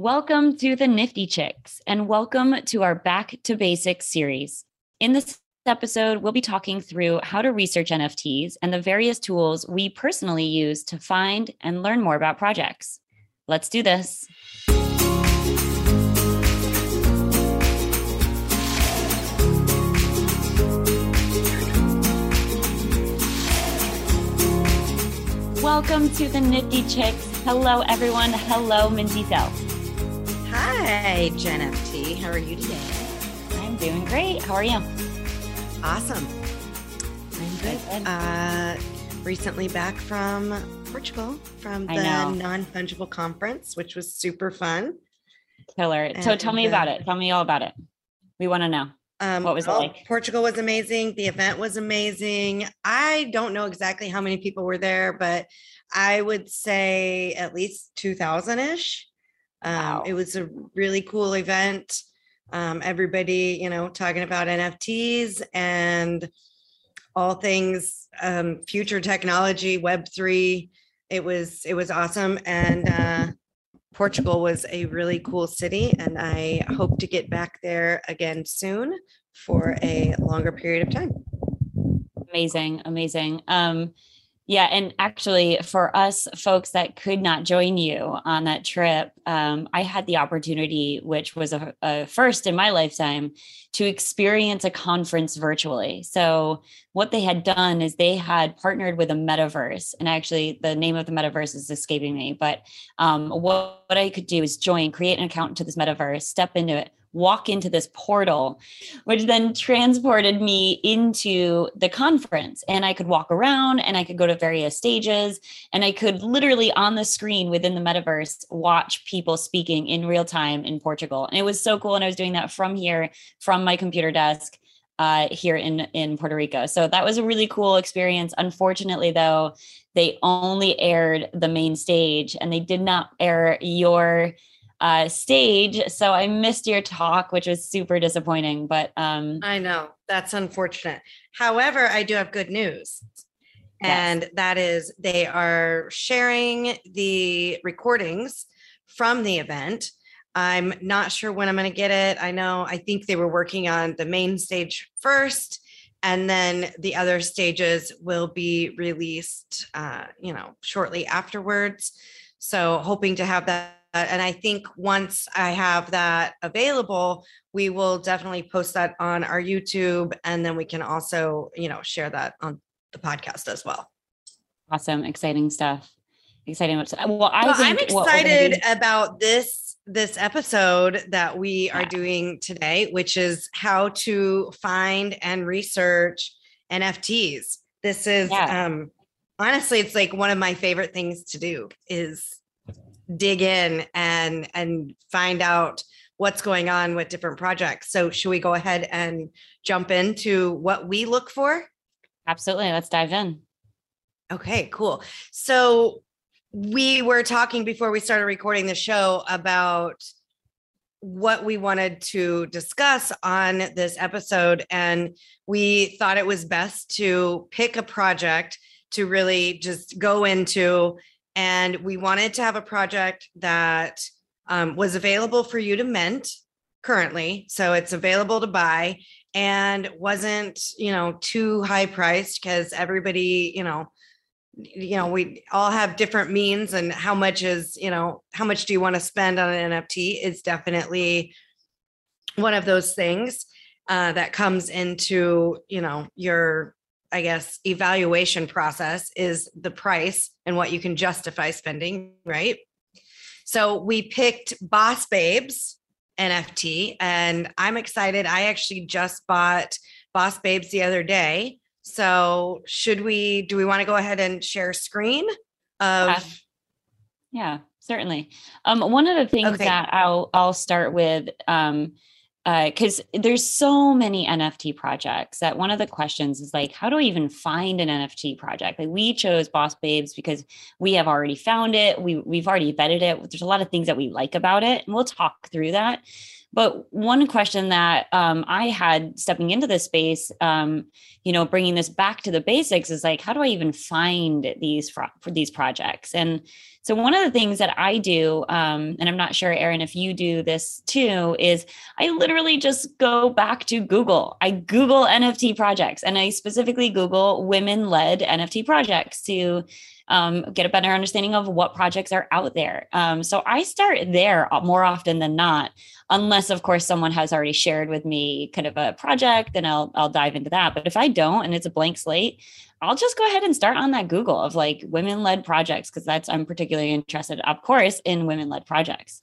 Welcome to the Nifty Chicks and welcome to our Back to Basics series. In this episode, we'll be talking through how to research NFTs and the various tools we personally use to find and learn more about projects. Let's do this. Welcome to the Nifty Chicks. Hello, everyone. Hello, Mindy Self. Hi, Jen FT. How are you today? I'm doing great. How are you? Awesome. I'm good. Uh, recently back from Portugal from the non fungible conference, which was super fun. Killer. And, so tell me about it. Tell me all about it. We want to know. Um, what was well, it like? Portugal was amazing. The event was amazing. I don't know exactly how many people were there, but I would say at least 2000 ish. Um, wow. It was a really cool event. Um, everybody, you know, talking about NFTs and all things um, future technology, Web three. It was it was awesome, and uh, Portugal was a really cool city, and I hope to get back there again soon for a longer period of time. Amazing, amazing. Um, yeah, and actually, for us folks that could not join you on that trip, um, I had the opportunity, which was a, a, first in my lifetime, to experience a conference virtually. So, what they had done is they had partnered with a metaverse, and actually, the name of the metaverse is escaping me. But um, what, what I could do is join, create an account into this metaverse, step into it, walk into this portal, which then transported me into the conference. And I could walk around and I could go to various stages and I could literally on the screen within the metaverse watch people speaking in real time in Portugal. And it was so cool. And I was doing that from here, from my computer desk. Uh, here in in Puerto Rico, so that was a really cool experience. Unfortunately, though, they only aired the main stage and they did not air your uh, stage. So I missed your talk, which was super disappointing. But um, I know that's unfortunate. However, I do have good news. And yes. that is they are sharing the recordings from the event. I'm not sure when I'm going to get it. I know, I think they were working on the main stage first, and then the other stages will be released, uh, you know, shortly afterwards. So, hoping to have that and I think once I have that available, we will definitely post that on our YouTube, and then we can also, you know, share that on the podcast as well. Awesome, exciting stuff. Exciting. Well, I well, I'm excited about this this episode that we yeah. are doing today, which is how to find and research NFTs. This is yeah. um honestly, it's like one of my favorite things to do is dig in and and find out what's going on with different projects. So should we go ahead and jump into what we look for? Absolutely. Let's dive in. Okay, cool. So we were talking before we started recording the show about what we wanted to discuss on this episode and we thought it was best to pick a project to really just go into and we wanted to have a project that um, was available for you to mint currently. So it's available to buy and wasn't, you know, too high priced because everybody, you know, you know, we all have different means and how much is, you know, how much do you want to spend on an NFT is definitely one of those things uh, that comes into, you know, your I guess, evaluation process is the price and what you can justify spending, right? So we picked Boss Babes NFT, and I'm excited. I actually just bought Boss Babes the other day. So should we? Do we want to go ahead and share screen? Of yeah, yeah certainly. Um, one of the things okay. that I'll I'll start with. Um, because uh, there's so many NFT projects that one of the questions is like, how do I even find an NFT project? Like we chose Boss Babes because we have already found it. We we've already vetted it. There's a lot of things that we like about it, and we'll talk through that. But one question that um, I had stepping into this space, um, you know, bringing this back to the basics is like, how do I even find these for these projects? And so one of the things that I do, um, and I'm not sure, Erin, if you do this too, is I literally just go back to Google. I Google NFT projects, and I specifically Google women-led NFT projects to um, get a better understanding of what projects are out there. Um, so I start there more often than not, unless of course someone has already shared with me kind of a project, then I'll I'll dive into that. But if I don't and it's a blank slate, I'll just go ahead and start on that Google of like women led projects because that's I'm particularly interested, of course, in women led projects.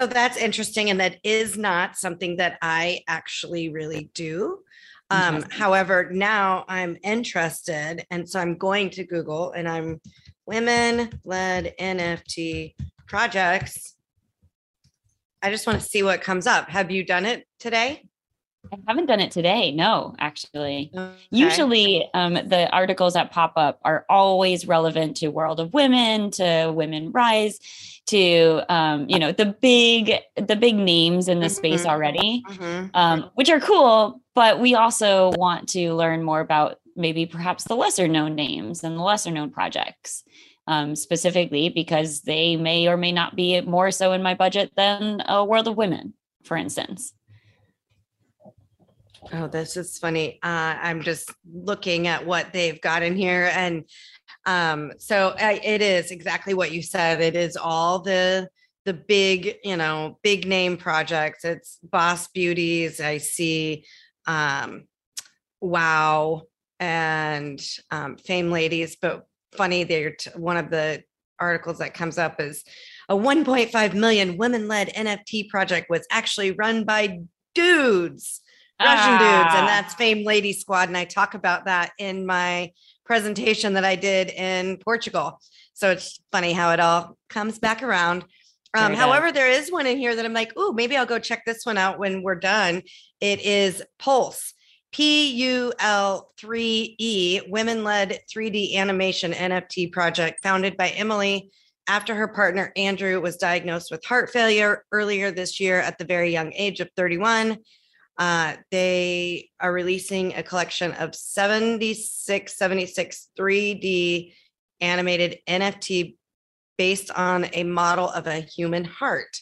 So that's interesting. And that is not something that I actually really do. Um, however, now I'm interested. And so I'm going to Google and I'm women led NFT projects. I just want to see what comes up. Have you done it today? I haven't done it today. No, actually. Okay. Usually, um, the articles that pop up are always relevant to World of Women, to Women Rise, to um, you know the big the big names in the mm-hmm. space already, mm-hmm. um, which are cool. But we also want to learn more about maybe perhaps the lesser known names and the lesser known projects. Um, specifically because they may or may not be more so in my budget than a World of Women, for instance. Oh, this is funny. Uh, I'm just looking at what they've got in here. And um, so I, it is exactly what you said. It is all the the big, you know, big name projects. It's Boss Beauties. I see um, Wow and um, Fame Ladies. But funny, they're t- one of the articles that comes up is a 1.5 million women led NFT project was actually run by dudes. Russian ah. dudes, and ah. that's Fame Lady Squad. And I talk about that in my presentation that I did in Portugal. So it's funny how it all comes back around. Um, however, there is one in here that I'm like, oh, maybe I'll go check this one out when we're done. It is Pulse, P U L 3E, women led 3D animation NFT project founded by Emily after her partner Andrew was diagnosed with heart failure earlier this year at the very young age of 31. Uh, they are releasing a collection of 76, 76 3D animated NFT based on a model of a human heart.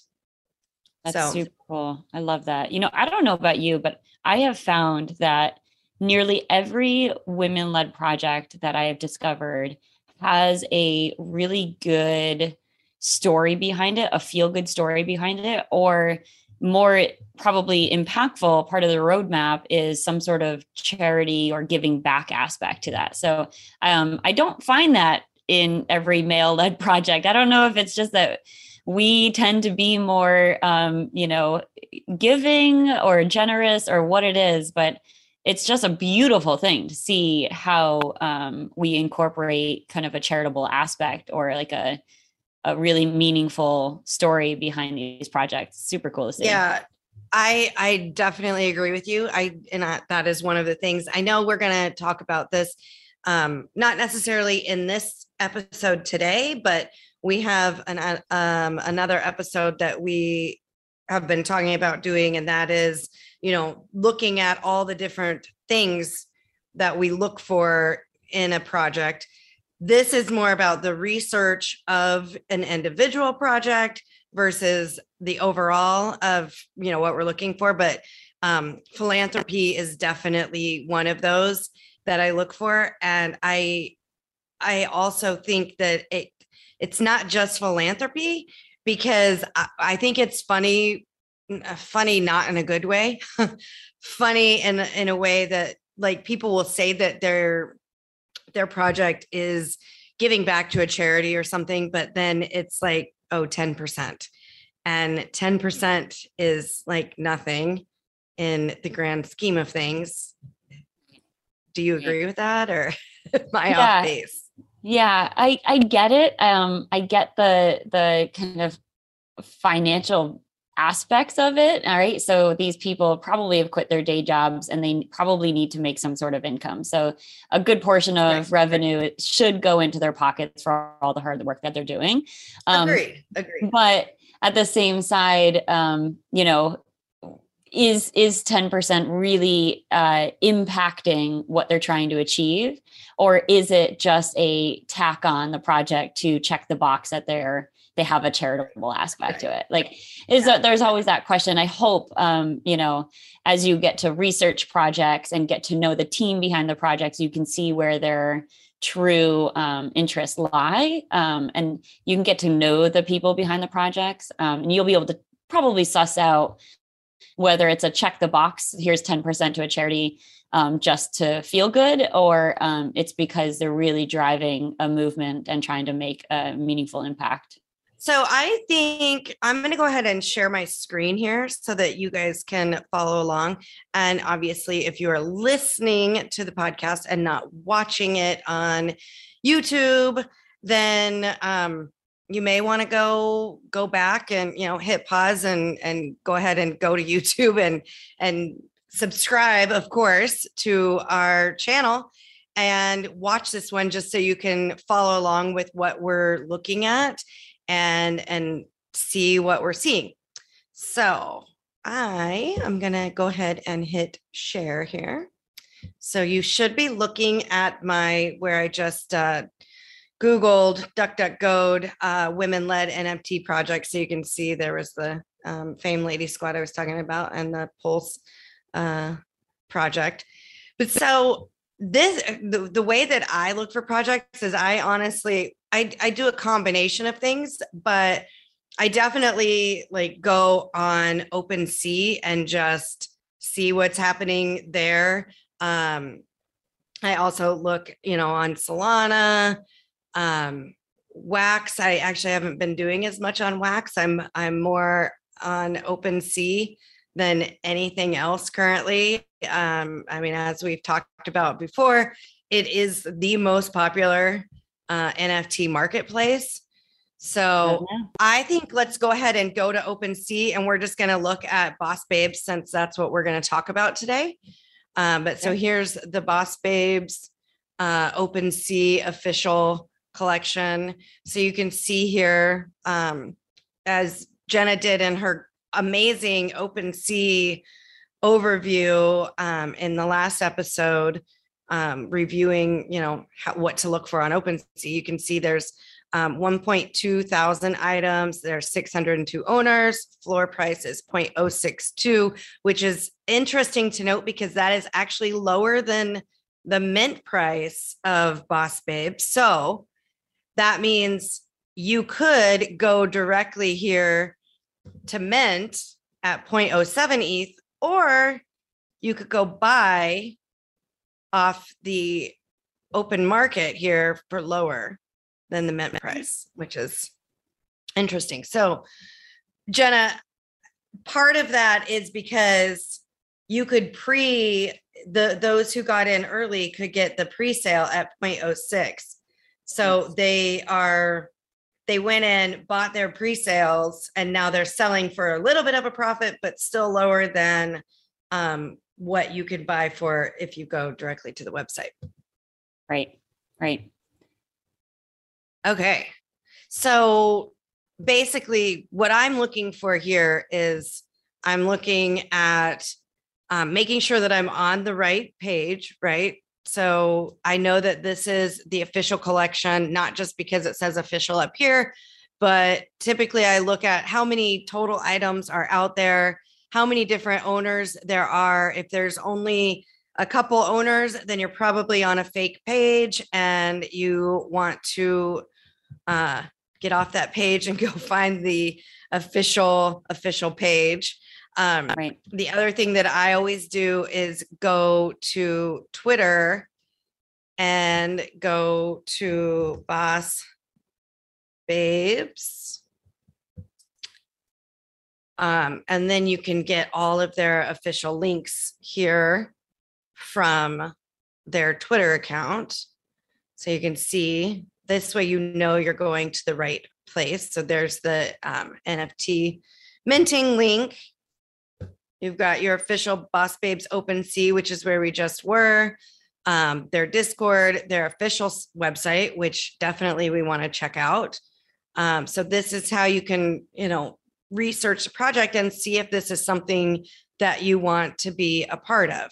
That's so. super cool. I love that. You know, I don't know about you, but I have found that nearly every women led project that I have discovered has a really good story behind it, a feel good story behind it, or more probably impactful part of the roadmap is some sort of charity or giving back aspect to that. So um, I don't find that in every male led project. I don't know if it's just that we tend to be more, um, you know, giving or generous or what it is, but it's just a beautiful thing to see how um, we incorporate kind of a charitable aspect or like a a really meaningful story behind these projects. Super cool to see. Yeah. I I definitely agree with you. I and I, that is one of the things. I know we're going to talk about this um not necessarily in this episode today, but we have an uh, um another episode that we have been talking about doing and that is, you know, looking at all the different things that we look for in a project. This is more about the research of an individual project versus the overall of you know what we're looking for but um, philanthropy is definitely one of those that i look for and i i also think that it it's not just philanthropy because I, I think it's funny uh, funny not in a good way funny in in a way that like people will say that they're their project is giving back to a charity or something, but then it's like, oh, 10%. And 10% is like nothing in the grand scheme of things. Do you agree with that or I yeah. off base? Yeah, I, I get it. Um, I get the the kind of financial aspects of it. All right. So these people probably have quit their day jobs and they probably need to make some sort of income. So a good portion of right. revenue should go into their pockets for all the hard work that they're doing. Um, Agreed. Agreed. But at the same side, um, you know, is is 10% really uh, impacting what they're trying to achieve or is it just a tack on the project to check the box that they're they have a charitable aspect to it like is yeah. there's always that question i hope um, you know as you get to research projects and get to know the team behind the projects you can see where their true um, interests lie um, and you can get to know the people behind the projects um, and you'll be able to probably suss out whether it's a check the box, here's 10% to a charity um, just to feel good, or um, it's because they're really driving a movement and trying to make a meaningful impact. So I think I'm going to go ahead and share my screen here so that you guys can follow along. And obviously, if you are listening to the podcast and not watching it on YouTube, then um, you may want to go go back and you know hit pause and and go ahead and go to YouTube and and subscribe of course to our channel and watch this one just so you can follow along with what we're looking at and and see what we're seeing. So, I am going to go ahead and hit share here. So you should be looking at my where I just uh, Googled DuckDuckGo uh, women led NFT project. So you can see there was the um, Fame Lady Squad I was talking about and the Pulse uh, project. But so this the, the way that I look for projects is I honestly I, I do a combination of things, but I definitely like go on OpenSea and just see what's happening there. Um, I also look, you know, on Solana, um, wax, I actually haven't been doing as much on wax. I'm I'm more on OpenSea than anything else currently. Um, I mean, as we've talked about before, it is the most popular uh, NFT marketplace. So mm-hmm. I think let's go ahead and go to OpenSea and we're just going to look at Boss Babes since that's what we're going to talk about today. Um, but so here's the Boss Babes uh, OpenSea official collection. So you can see here, um, as Jenna did in her amazing OpenSea overview um, in the last episode, um, reviewing, you know, how, what to look for on OpenSea. You can see there's um, 1.2 thousand items. There's 602 owners. Floor price is 0.062, which is interesting to note because that is actually lower than the mint price of Boss Babe. So that means you could go directly here to mint at 0.07 ETH, or you could go buy off the open market here for lower than the mint price, which is interesting. So, Jenna, part of that is because you could pre the those who got in early could get the pre-sale at 0.06 so they are they went in, bought their pre-sales, and now they're selling for a little bit of a profit, but still lower than um, what you could buy for if you go directly to the website. Right. Right. Okay. So basically, what I'm looking for here is I'm looking at um, making sure that I'm on the right page, right? So I know that this is the official collection, not just because it says official up here, but typically I look at how many total items are out there, how many different owners there are. If there's only a couple owners, then you're probably on a fake page and you want to uh, get off that page and go find the official official page. Um, right. The other thing that I always do is go to Twitter and go to Boss Babes. Um, and then you can get all of their official links here from their Twitter account. So you can see this way, you know you're going to the right place. So there's the um, NFT minting link You've got your official Boss Babes OpenSea, which is where we just were. Um, their Discord, their official website, which definitely we want to check out. Um, so this is how you can, you know, research the project and see if this is something that you want to be a part of.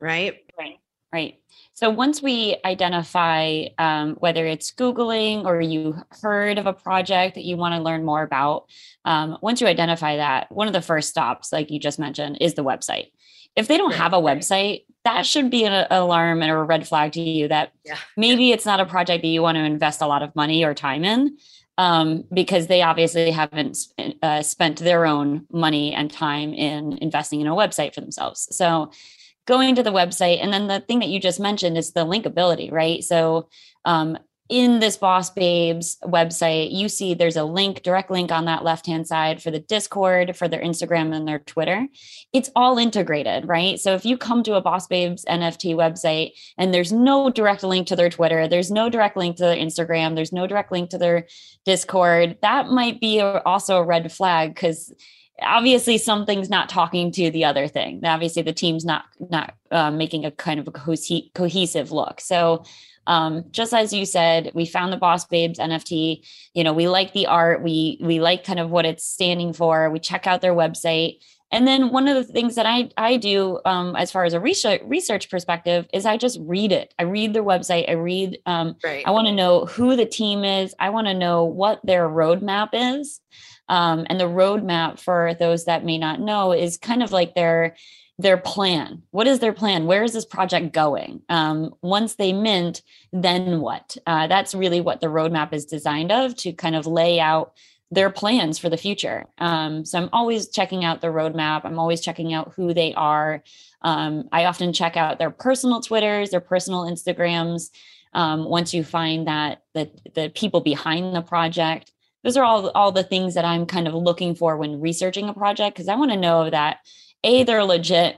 Right. Right. So once we identify um, whether it's Googling or you heard of a project that you want to learn more about, um, once you identify that, one of the first stops, like you just mentioned, is the website. If they don't have a website, that should be an alarm and a red flag to you that yeah. maybe it's not a project that you want to invest a lot of money or time in um, because they obviously haven't uh, spent their own money and time in investing in a website for themselves. So going to the website and then the thing that you just mentioned is the linkability right? So um, in this boss babes website you see there's a link direct link on that left hand side for the discord for their instagram and their twitter. It's all integrated right? So if you come to a boss babes nft website and there's no direct link to their twitter there's no direct link to their instagram there's no direct link to their discord that might be also a red flag because obviously something's not talking to the other thing obviously the team's not not uh, making a kind of a co- cohesive look so um, just as you said we found the boss babes nft you know we like the art we we like kind of what it's standing for we check out their website and then one of the things that I, I do um, as far as a research research perspective is I just read it. I read their website. I read. Um, right. I want to know who the team is. I want to know what their roadmap is. Um, and the roadmap for those that may not know is kind of like their their plan. What is their plan? Where is this project going? Um, once they mint, then what? Uh, that's really what the roadmap is designed of to kind of lay out their plans for the future. Um, so I'm always checking out the roadmap. I'm always checking out who they are. Um, I often check out their personal Twitters, their personal Instagrams. Um, once you find that the the people behind the project, those are all all the things that i'm kind of looking for when researching a project because i want to know that a they're legit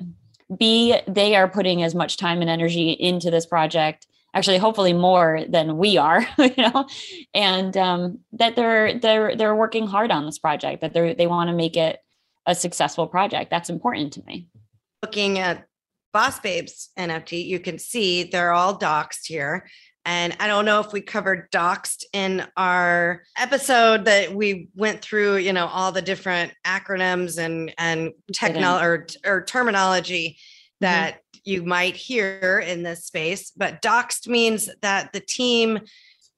b they are putting as much time and energy into this project actually hopefully more than we are you know? And um, that they're they're they're working hard on this project that they they want to make it a successful project. That's important to me. Looking at boss babes nft you can see they're all doxed here and I don't know if we covered doxed in our episode that we went through, you know, all the different acronyms and and technology or, or terminology mm-hmm. that mm-hmm. you might hear in this space. But doxed means that the team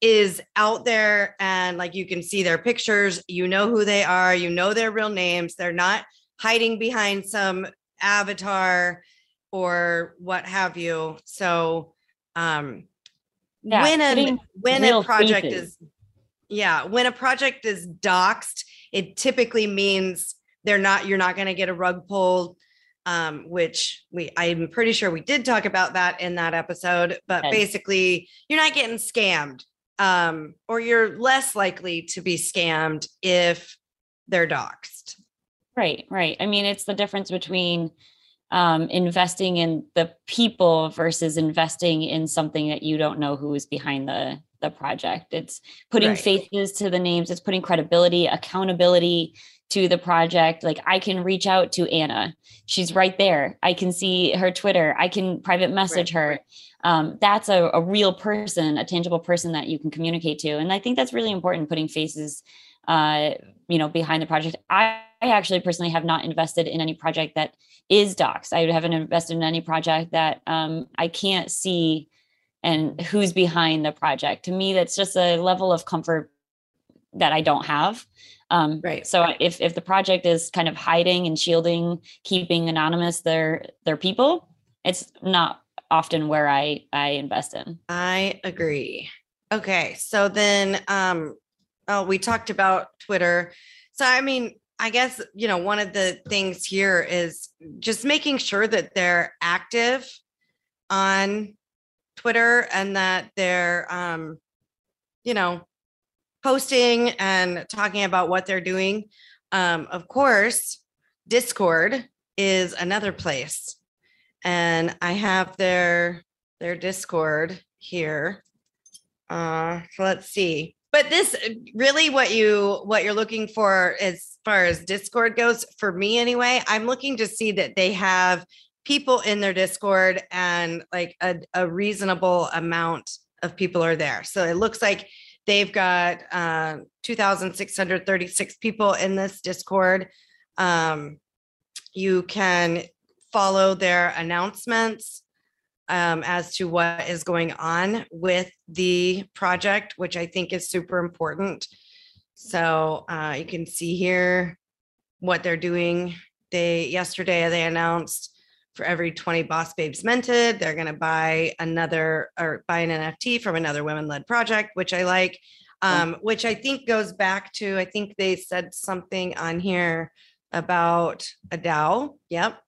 is out there and like you can see their pictures, you know who they are, you know their real names. They're not hiding behind some avatar or what have you. So um yeah, when a when a project faces. is yeah when a project is doxed it typically means they're not you're not going to get a rug pulled um, which we i'm pretty sure we did talk about that in that episode but okay. basically you're not getting scammed um, or you're less likely to be scammed if they're doxed right right i mean it's the difference between um, investing in the people versus investing in something that you don't know who is behind the the project. It's putting right. faces to the names. It's putting credibility, accountability to the project. Like I can reach out to Anna. She's right there. I can see her Twitter. I can private message right. her. Um, that's a, a, real person, a tangible person that you can communicate to. And I think that's really important, putting faces, uh, you know, behind the project. I, I actually personally have not invested in any project that is docs. I haven't invested in any project that um, I can't see and who's behind the project. To me, that's just a level of comfort that I don't have. Um, right. So if if the project is kind of hiding and shielding, keeping anonymous their their people, it's not often where I I invest in. I agree. Okay, so then um, oh, we talked about Twitter. So I mean, I guess, you know, one of the things here is just making sure that they're active on Twitter and that they're, um, you know, posting and talking about what they're doing. Um, of course, Discord is another place. And I have their their Discord here. Uh, so let's see but this uh, really what you what you're looking for as far as discord goes for me anyway i'm looking to see that they have people in their discord and like a, a reasonable amount of people are there so it looks like they've got uh, 2,636 people in this Discord. Um, you can follow their announcements um, as to what is going on with the project, which I think is super important. So uh, you can see here what they're doing. They yesterday they announced for every 20 boss babes minted, they're going to buy another or buy an NFT from another women led project, which I like. Um, which I think goes back to I think they said something on here about a DAO. Yep.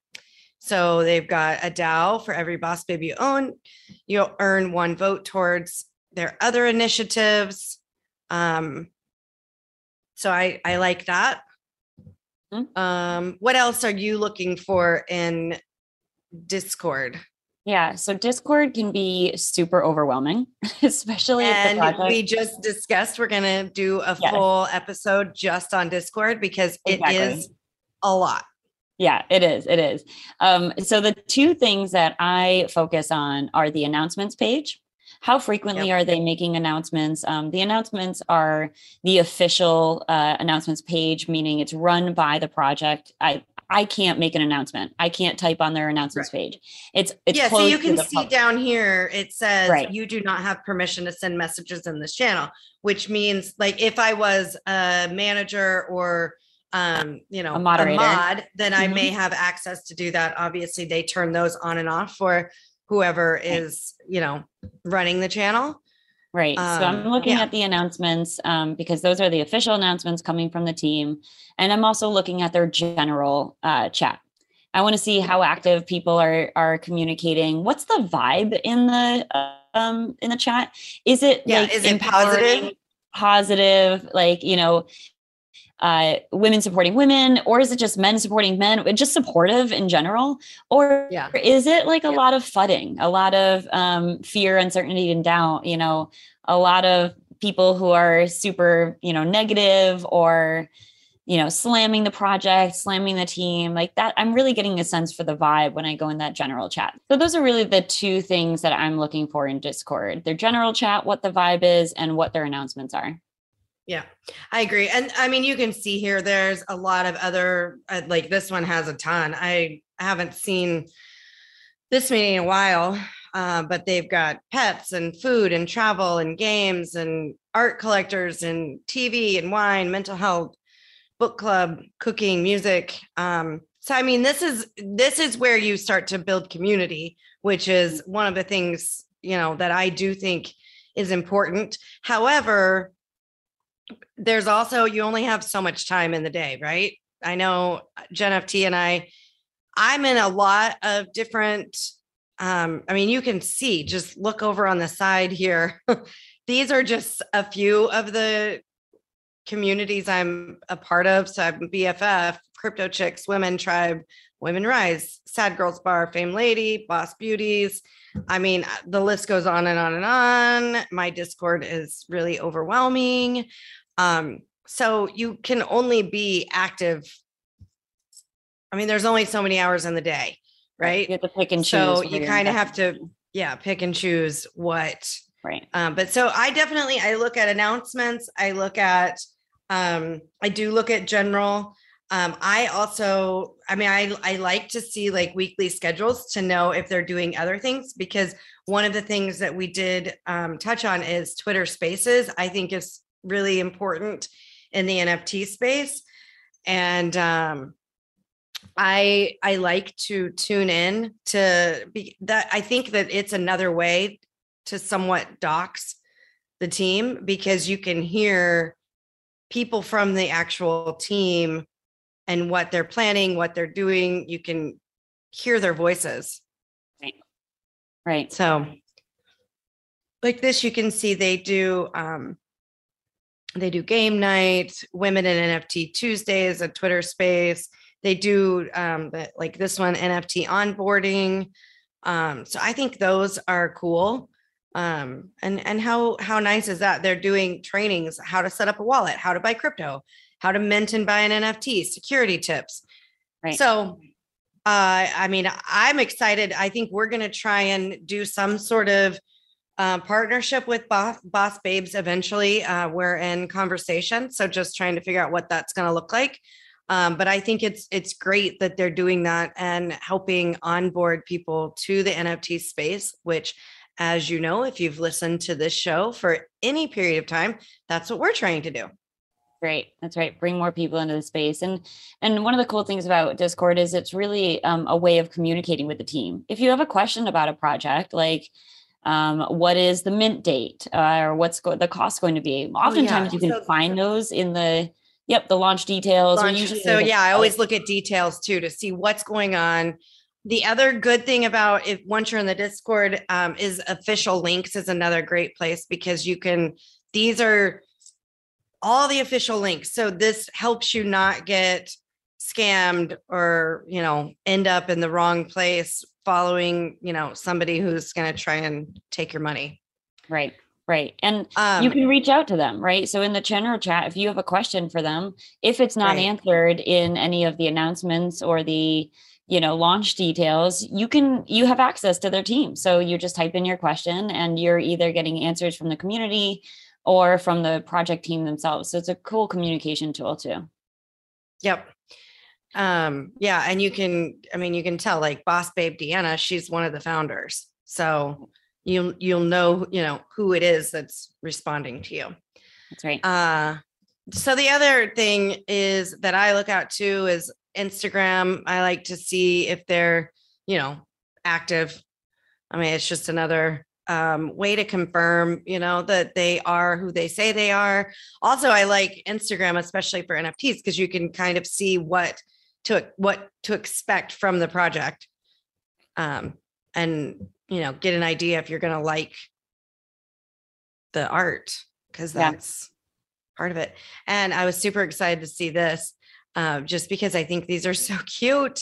So they've got a DAO for every boss Baby you own. You'll earn one vote towards their other initiatives. Um, so I I like that. Mhm. Um, what else are you looking for in Discord? Yeah. So Discord can be super overwhelming, especially And we just discussed we're gonna do a Yes. full episode just on Discord because it Exactly. is a lot. Yeah, it is. It is. Um, so the two things that I focus on are the announcements page. How frequently are they making announcements? Um, the announcements are the official uh, announcements page, meaning it's run by the project. I I can't make an announcement. I can't type on their announcements page. It's it's yeah, so you can see public. down here, it says Right. you do not have permission to send messages in this channel, which means like if I was a manager or um, you know, A moderator. mod, then I Mhm. may have access to do that. Obviously, they turn those on and off for whoever is, you know, running the channel. Right. so I'm Um, looking yeah. at the announcements um, because those are the official announcements coming from the team. And I'm also looking at their general uh, chat. I want to see how active people are are communicating. What's the vibe in the uh, um, in the chat? Is it Yeah, like is it positive? Positive, like you know, uh, women supporting women, or is it just men supporting men? Just supportive in general, or Yeah. is it like a Yeah. lot of fudding, a lot of um, fear, uncertainty, and doubt? You know, a lot of people who are super, you know, negative or you know, slamming the project, slamming the team, like that. I'm really getting a sense for the vibe when I go in that general chat. So those are really the two things that I'm looking for in Discord: their general chat, what the vibe is, and what their announcements are. Yeah, I agree. And I mean, you can see here, there's a lot of other, uh, like this one has a ton. I haven't seen this many in a while, uh, but they've got pets and food and travel and games and art collectors and TV and wine, mental health, book club, cooking, music. Um, so I mean, this is this is where you start to build community, which is one of the things you know that I do think is important. However, there's also you only have so much time in the day, right? I know Jen FT and I, I'm in a lot of different. Um, I mean, you can see, just look over on the side here. These are just a few of the communities I'm a part of. So I'm BFF, Crypto Chicks, Women Tribe, Women Rise, Sad Girls Bar, Fame Lady, Boss Beauties. I mean, uh, the list goes on and on and on. My Discord is really overwhelming. Um, so you can only be active. I mean, there's only so many hours in the day, right? You have to pick and choose. So you kind of have to, yeah, pick and choose what right. um, but so I definitely I look at announcements. I look at um, I do look at general. Um, I also, I mean, I I like to see like weekly schedules to know if they're doing other things because one of the things that we did um, touch on is Twitter Spaces. I think is really important in the NFT space, and um, I I like to tune in to be that. I think that it's another way to somewhat dox the team because you can hear people from the actual team and what they're planning, what they're doing. You can hear their voices. Right. Right. So, like this, you can see they do um, they do game night, women in NFT Tuesdays, a Twitter space. They do um, the, like this one, NFT onboarding. Um, so I think those are cool. Um, and and how how nice is that? They're doing trainings, how to set up a wallet, how to buy crypto, how to mint and buy an NFT, security tips. Right. So uh, I mean, I'm excited. I think we're going to try and do some sort of uh, partnership with Boss, Boss Babes eventually. Uh, we're in conversation. So just trying to figure out what that's going to look like. Um, but I think it's it's great that they're doing that and helping onboard people to the NFT space, which as you know, if you've listened to this show for any period of time, that's what we're trying to do. Great. That's right. Bring more people into the space. And and one of the cool things about Discord is it's really um, a way of communicating with the team. If you have a question about a project, like um, what is the mint date uh, or what's go- the cost going to be, oftentimes oh, yeah. you can so, find those in the yep the launch details. Launch, so yeah, I always look at details too to see what's going on the other good thing about if once you're in the discord um, is official links is another great place because you can these are all the official links. So this helps you not get scammed or you know end up in the wrong place following you know somebody who's going to try and take your money. Right right. And um, you can reach out to them right? So in the general chat if you have a question for them if it's not right. answered in any of the announcements or the you know launch details you can you have access to their team. So you just type in your question and you're either getting answers from the community or from the project team themselves. So it's a cool communication tool too. Yep. Um yeah and you can i mean you can tell like boss babe deanna she's one of the founders. So you'll you'll know you know who it is that's responding to you. That's right. Uh so the other thing is that i look out to is Instagram. I like to see if they're, you know, active. I mean, it's just another um, way to confirm, you know, that they are who they say they are. Also, I like Instagram, especially for NFTs, because you can kind of see what to what to expect from the project, um, and you know, get an idea if you're going to like the art, because that's yeah. part of it. And I was super excited to see this uh, just because I think these are so cute.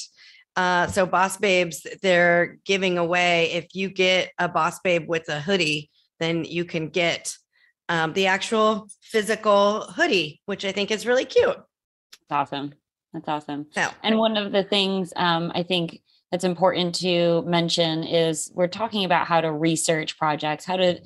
Uh, so Boss Babes, they're giving away if you get a Boss Babe with a hoodie, then you can get um, the actual physical hoodie, which I think is really cute. That's awesome. That's awesome. So, and one of the things um, I think that's important to mention is we're talking about how to research projects, how to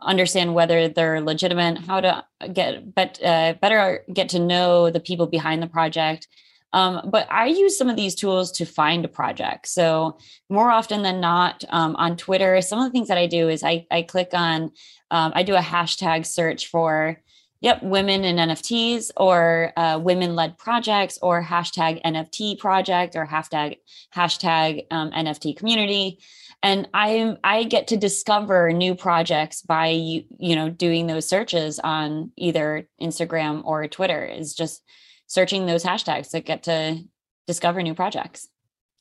understand whether they're legitimate, how to get but uh, better get to know the people behind the project. Um, but I use some of these tools to find a project. So more often than not, um, on Twitter, some of the things that I do is I, I click on, um, I do a hashtag search for, yep, women in NFTs or uh, women-led projects or hashtag NFT project or hashtag hashtag um, NFT community and i i get to discover new projects by you you know doing those searches on either instagram or twitter is just searching those hashtags that get to discover new projects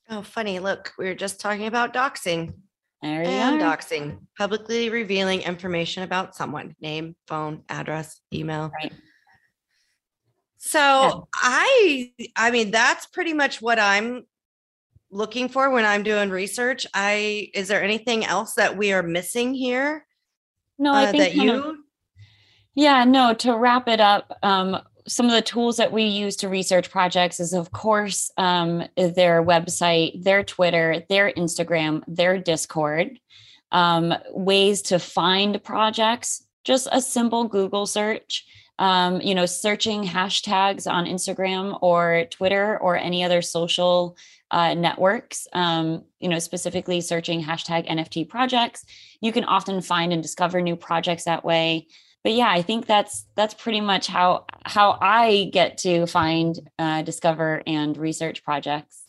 oh funny look we were just talking about doxing there and are. doxing publicly revealing information about someone name phone address email right so yeah. i i mean that's pretty much what i'm looking for when I'm doing research. I is there anything else that we are missing here? No, I uh, think that you. Of, yeah, no. To wrap it up, um, some of the tools that we use to research projects is, of course, um, their website, their Twitter, their Instagram, their Discord. Um, ways to find projects, just a simple Google search. Um, you know, searching hashtags on Instagram or Twitter or any other social uh, networks, um, you know, specifically searching hashtag NFT projects. You can often find and discover new projects that way. But yeah, I think that's that's pretty much how how I get to find, uh, discover, and research projects.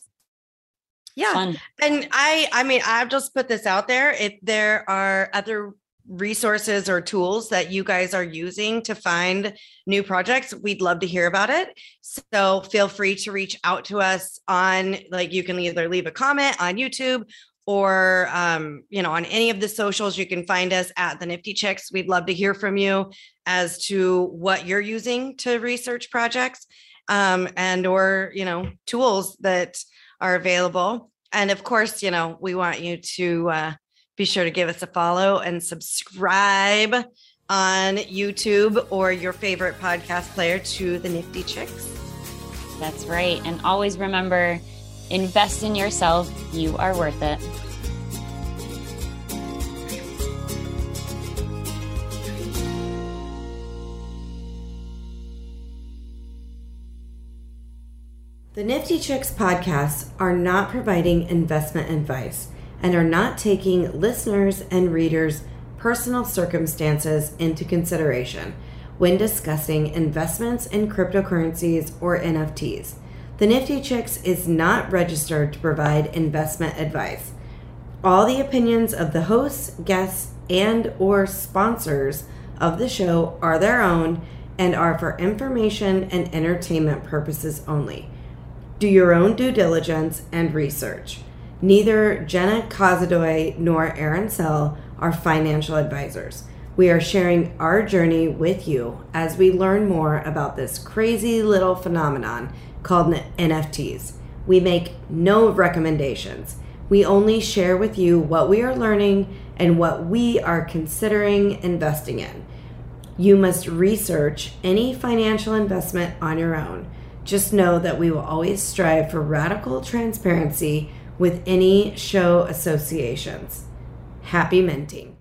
Yeah, and I I mean I've just put this out there. If there are other resources or tools that you guys are using to find new projects, we'd love to hear about it. So feel free to reach out to us on like you can either leave a comment on YouTube or um, you know on any of the socials you can find us at the nifty chicks we'd love to hear from you as to what you're using to research projects um, and or you know tools that are available and of course you know we want you to uh, be sure to give us a follow and subscribe on YouTube or your favorite podcast player to the Nifty Chicks. That's right. And always remember Invest in yourself. You are worth it. The Nifty Chicks podcasts are not providing investment advice and are not taking listeners and readers' personal circumstances into consideration when discussing investments in cryptocurrencies or NFTs. The Nifty Chicks is not registered to provide investment advice. All the opinions of the hosts, guests, and or sponsors of the show are their own and are for information and entertainment purposes only. Do your own due diligence and research. Neither Jenna Kozodoy nor Erin Cell are financial advisors. We are sharing our journey with you as we learn more about this crazy little phenomenon called NFTs. We make no recommendations. We only share with you what we are learning and what we are considering investing in. You must research any financial investment on your own. Just know that we will always strive for radical transparency with any show associations. Happy minting.